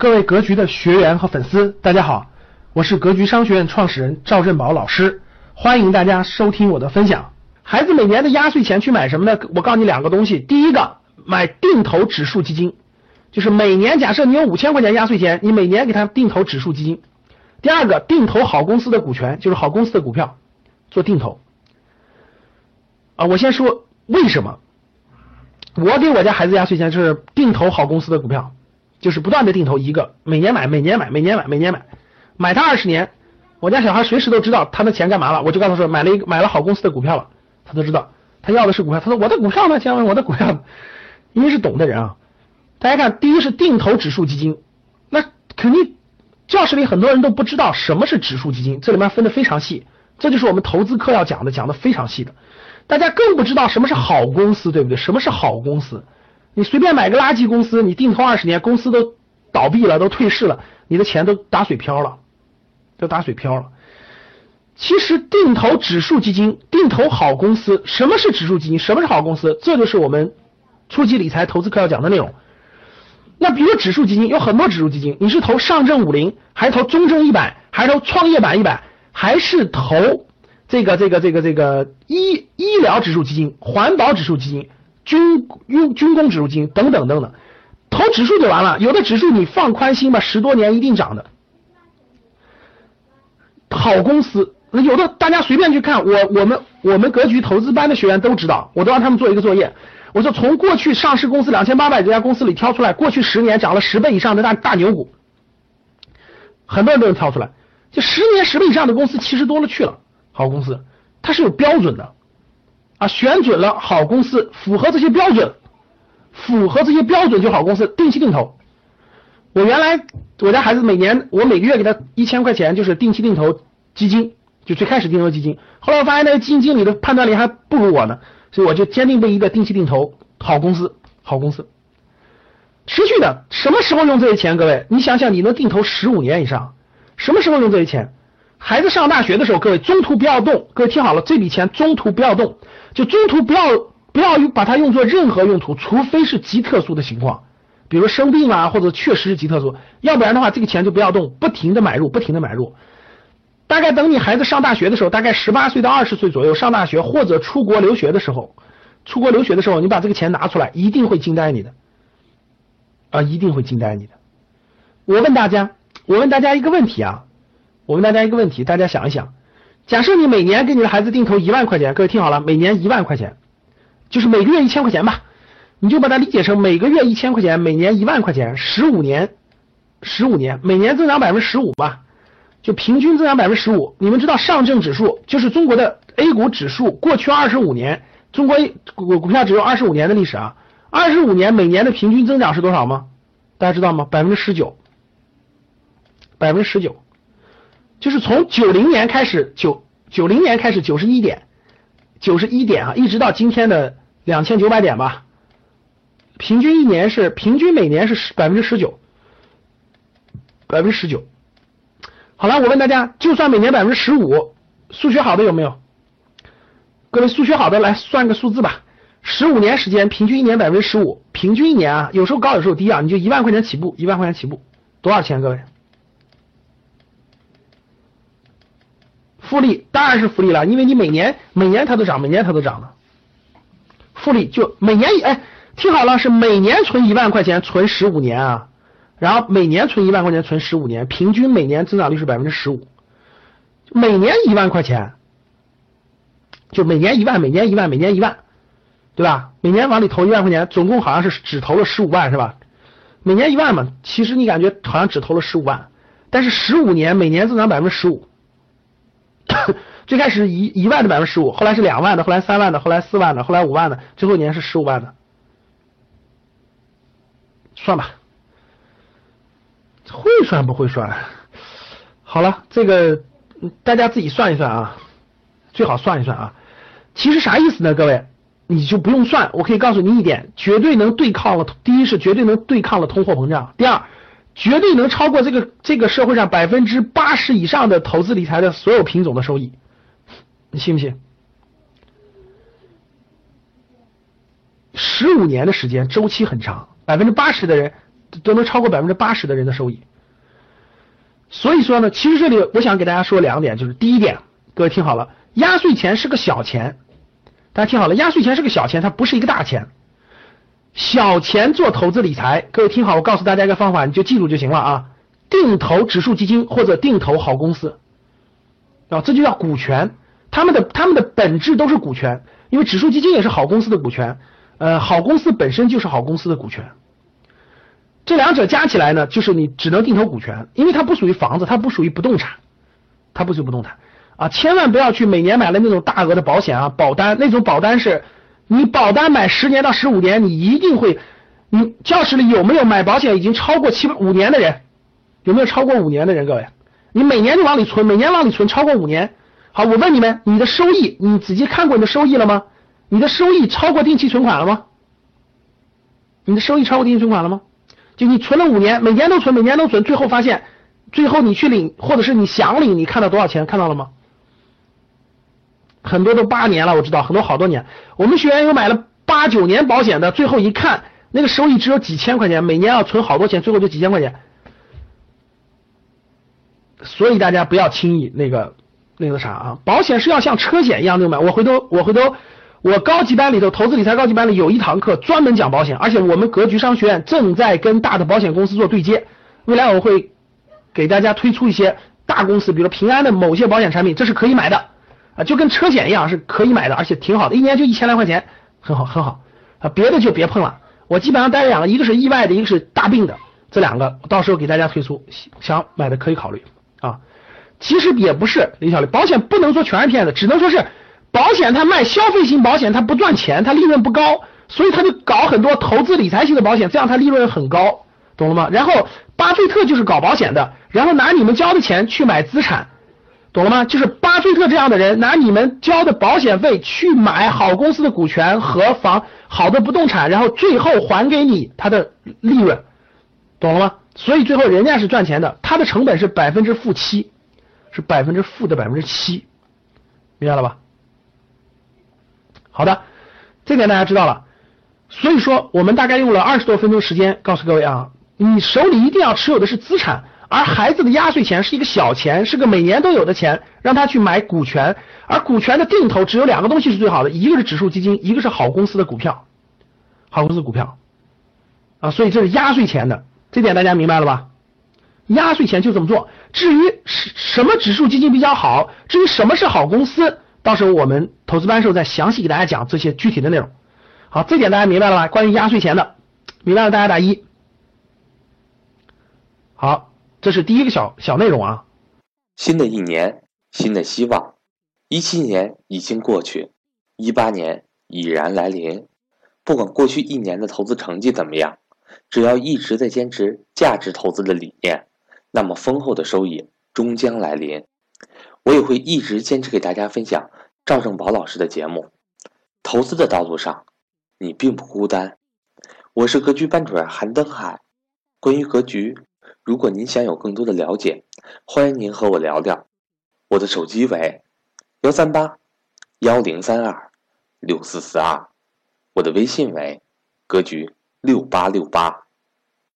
各位格局的学员和粉丝，大家好，我是格局商学院创始人赵振宝老师，欢迎大家收听我的分享。孩子每年的压岁钱去买什么呢？我告诉你两个东西，第一个买定投指数基金，就是每年假设你有五千块钱压岁钱，你每年给他定投指数基金。第二个定投好公司的股权，就是好公司的股票做定投。啊，我先说为什么，我给我家孩子压岁钱就是定投好公司的股票。就是不断的定投一个，每年买，每年买，每年买，每年买，买它二十年。我家小孩随时都知道他的钱干嘛了，我就告诉他说买了一个买了好公司的股票了，他都知道，他要的是股票。他说我的股票呢？先问我的股票，因为是懂的人啊。大家看，第一是定投指数基金，那肯定教室里很多人都不知道什么是指数基金，这里面分的非常细，这就是我们投资课要讲的，讲的非常细的。大家更不知道什么是好公司，对不对？什么是好公司？你随便买个垃圾公司，你定投二十年，公司都倒闭了，都退市了，你的钱都打水漂了，都打水漂了。其实定投指数基金，定投好公司，什么是指数基金？什么是好公司？这就是我们初级理财投资课要讲的内容。那比如指数基金有很多指数基金，你是投上证五零，还是投中证一百，还是投创业板一百，还是投这个这个这个这个医医疗指数基金、环保指数基金？军用军工指数基金等等等等，投指数就完了。有的指数你放宽心吧，十多年一定涨的。好公司，有的大家随便去看，我我们我们格局投资班的学员都知道，我都让他们做一个作业。我说从过去上市公司两千八百多家公司里挑出来，过去十年涨了十倍以上的大大牛股，很多人都能挑出来。就十年十倍以上的公司其实多了去了，好公司它是有标准的。啊，选准了好公司，符合这些标准，符合这些标准就好公司，定期定投。我原来我家孩子每年我每个月给他一千块钱，就是定期定投基金，就最开始定投基金。后来我发现那个基金经理的判断力还不如我呢，所以我就坚定不移的定期定投好公司，好公司，持续的。什么时候用这些钱？各位，你想想，你能定投十五年以上，什么时候用这些钱？孩子上大学的时候，各位中途不要动，各位听好了，这笔钱中途不要动。就中途不要不要把它用作任何用途，除非是极特殊的情况，比如生病啊，或者确实是极特殊，要不然的话，这个钱就不要动，不停的买入，不停的买入。大概等你孩子上大学的时候，大概十八岁到二十岁左右上大学或者出国留学的时候，出国留学的时候，你把这个钱拿出来，一定会惊呆你的，啊，一定会惊呆你的。我问大家，我问大家一个问题啊，我问大家一个问题，大家想一想。假设你每年给你的孩子定投一万块钱，各位听好了，每年一万块钱，就是每个月一千块钱吧，你就把它理解成每个月一千块钱，每年一万块钱，十五年，十五年，每年增长百分之十五吧，就平均增长百分之十五。你们知道上证指数就是中国的 A 股指数，过去二十五年，中国股股票只有二十五年的历史啊，二十五年每年的平均增长是多少吗？大家知道吗？百分之十九，百分之十九。就是从九零年开始，九九零年开始九十一点，九十一点啊，一直到今天的两千九百点吧，平均一年是平均每年是十百分之十九，百分之十九。好了，我问大家，就算每年百分之十五，数学好的有没有？各位数学好的来算个数字吧，十五年时间，平均一年百分之十五，平均一年啊，有时候高有时候低啊，你就一万块钱起步，一万块钱起步，多少钱？各位？复利当然是复利了，因为你每年每年它都涨，每年它都涨的。复利就每年哎，听好了，是每年存一万块钱，存十五年啊，然后每年存一万块钱，存十五年，平均每年增长率是百分之十五。每年一万块钱，就每年一万，每年一万，每年一万，对吧？每年往里投一万块钱，总共好像是只投了十五万，是吧？每年一万嘛，其实你感觉好像只投了十五万，但是十五年每年增长百分之十五。最开始一一万的百分之十五，后来是两万的，后来三万的，后来四万的，后来五万的，最后一年是十五万的，算吧，会算不会算？好了，这个大家自己算一算啊，最好算一算啊。其实啥意思呢？各位，你就不用算，我可以告诉你一点，绝对能对抗了。第一是绝对能对抗了通货膨胀，第二。绝对能超过这个这个社会上百分之八十以上的投资理财的所有品种的收益，你信不信？十五年的时间周期很长，百分之八十的人都能超过百分之八十的人的收益。所以说呢，其实这里我想给大家说两点，就是第一点，各位听好了，压岁钱是个小钱，大家听好了，压岁钱是个小钱，它不是一个大钱。小钱做投资理财，各位听好，我告诉大家一个方法，你就记住就行了啊。定投指数基金或者定投好公司，啊，这就叫股权，他们的他们的本质都是股权，因为指数基金也是好公司的股权，呃，好公司本身就是好公司的股权。这两者加起来呢，就是你只能定投股权，因为它不属于房子，它不属于不动产，它不属于不动产啊，千万不要去每年买了那种大额的保险啊，保单那种保单是。你保单买十年到十五年，你一定会。你教室里有没有买保险已经超过七五年的人？有没有超过五年的人？各位，你每年就往里存，每年往里存超过五年。好，我问你们，你的收益，你仔细看过你的收益了吗？你的收益超过定期存款了吗？你的收益超过定期存款了吗？就你存了五年，每年都存，每年都存，最后发现，最后你去领，或者是你想领，你看到多少钱？看到了吗？很多都八年了，我知道很多好多年。我们学员有买了八九年保险的，最后一看那个收益只有几千块钱，每年要存好多钱，最后就几千块钱。所以大家不要轻易那个那个啥啊，保险是要像车险一样那种买。我回头我回头我高级班里头投资理财高级班里有一堂课专门讲保险，而且我们格局商学院正在跟大的保险公司做对接，未来我会给大家推出一些大公司，比如平安的某些保险产品，这是可以买的。啊，就跟车险一样是可以买的，而且挺好的，一年就一千来块钱，很好很好啊。别的就别碰了，我基本上带两个，一个是意外的，一个是大病的，这两个到时候给大家推出，想买的可以考虑啊。其实也不是李小丽，保险不能说全是骗子，只能说是保险它卖消费型保险它不赚钱，它利润不高，所以他就搞很多投资理财型的保险，这样它利润很高，懂了吗？然后巴菲特就是搞保险的，然后拿你们交的钱去买资产。懂了吗？就是巴菲特这样的人拿你们交的保险费去买好公司的股权和房好的不动产，然后最后还给你他的利润，懂了吗？所以最后人家是赚钱的，他的成本是百分之负七，是百分之负的百分之七，明白了吧？好的，这点大家知道了。所以说我们大概用了二十多分钟时间告诉各位啊，你手里一定要持有的是资产。而孩子的压岁钱是一个小钱，是个每年都有的钱，让他去买股权。而股权的定投只有两个东西是最好的，一个是指数基金，一个是好公司的股票，好公司股票啊。所以这是压岁钱的，这点大家明白了吧？压岁钱就这么做。至于什什么指数基金比较好，至于什么是好公司，到时候我们投资班时候再详细给大家讲这些具体的内容。好，这点大家明白了吧？关于压岁钱的，明白了大家打一。好。这是第一个小小内容啊！新的一年，新的希望。一七年已经过去，一八年已然来临。不管过去一年的投资成绩怎么样，只要一直在坚持价值投资的理念，那么丰厚的收益终将来临。我也会一直坚持给大家分享赵正宝老师的节目。投资的道路上，你并不孤单。我是格局班主任韩登海。关于格局。如果您想有更多的了解，欢迎您和我聊聊。我的手机为幺三八幺零三二六四四二，我的微信为格局六八六八。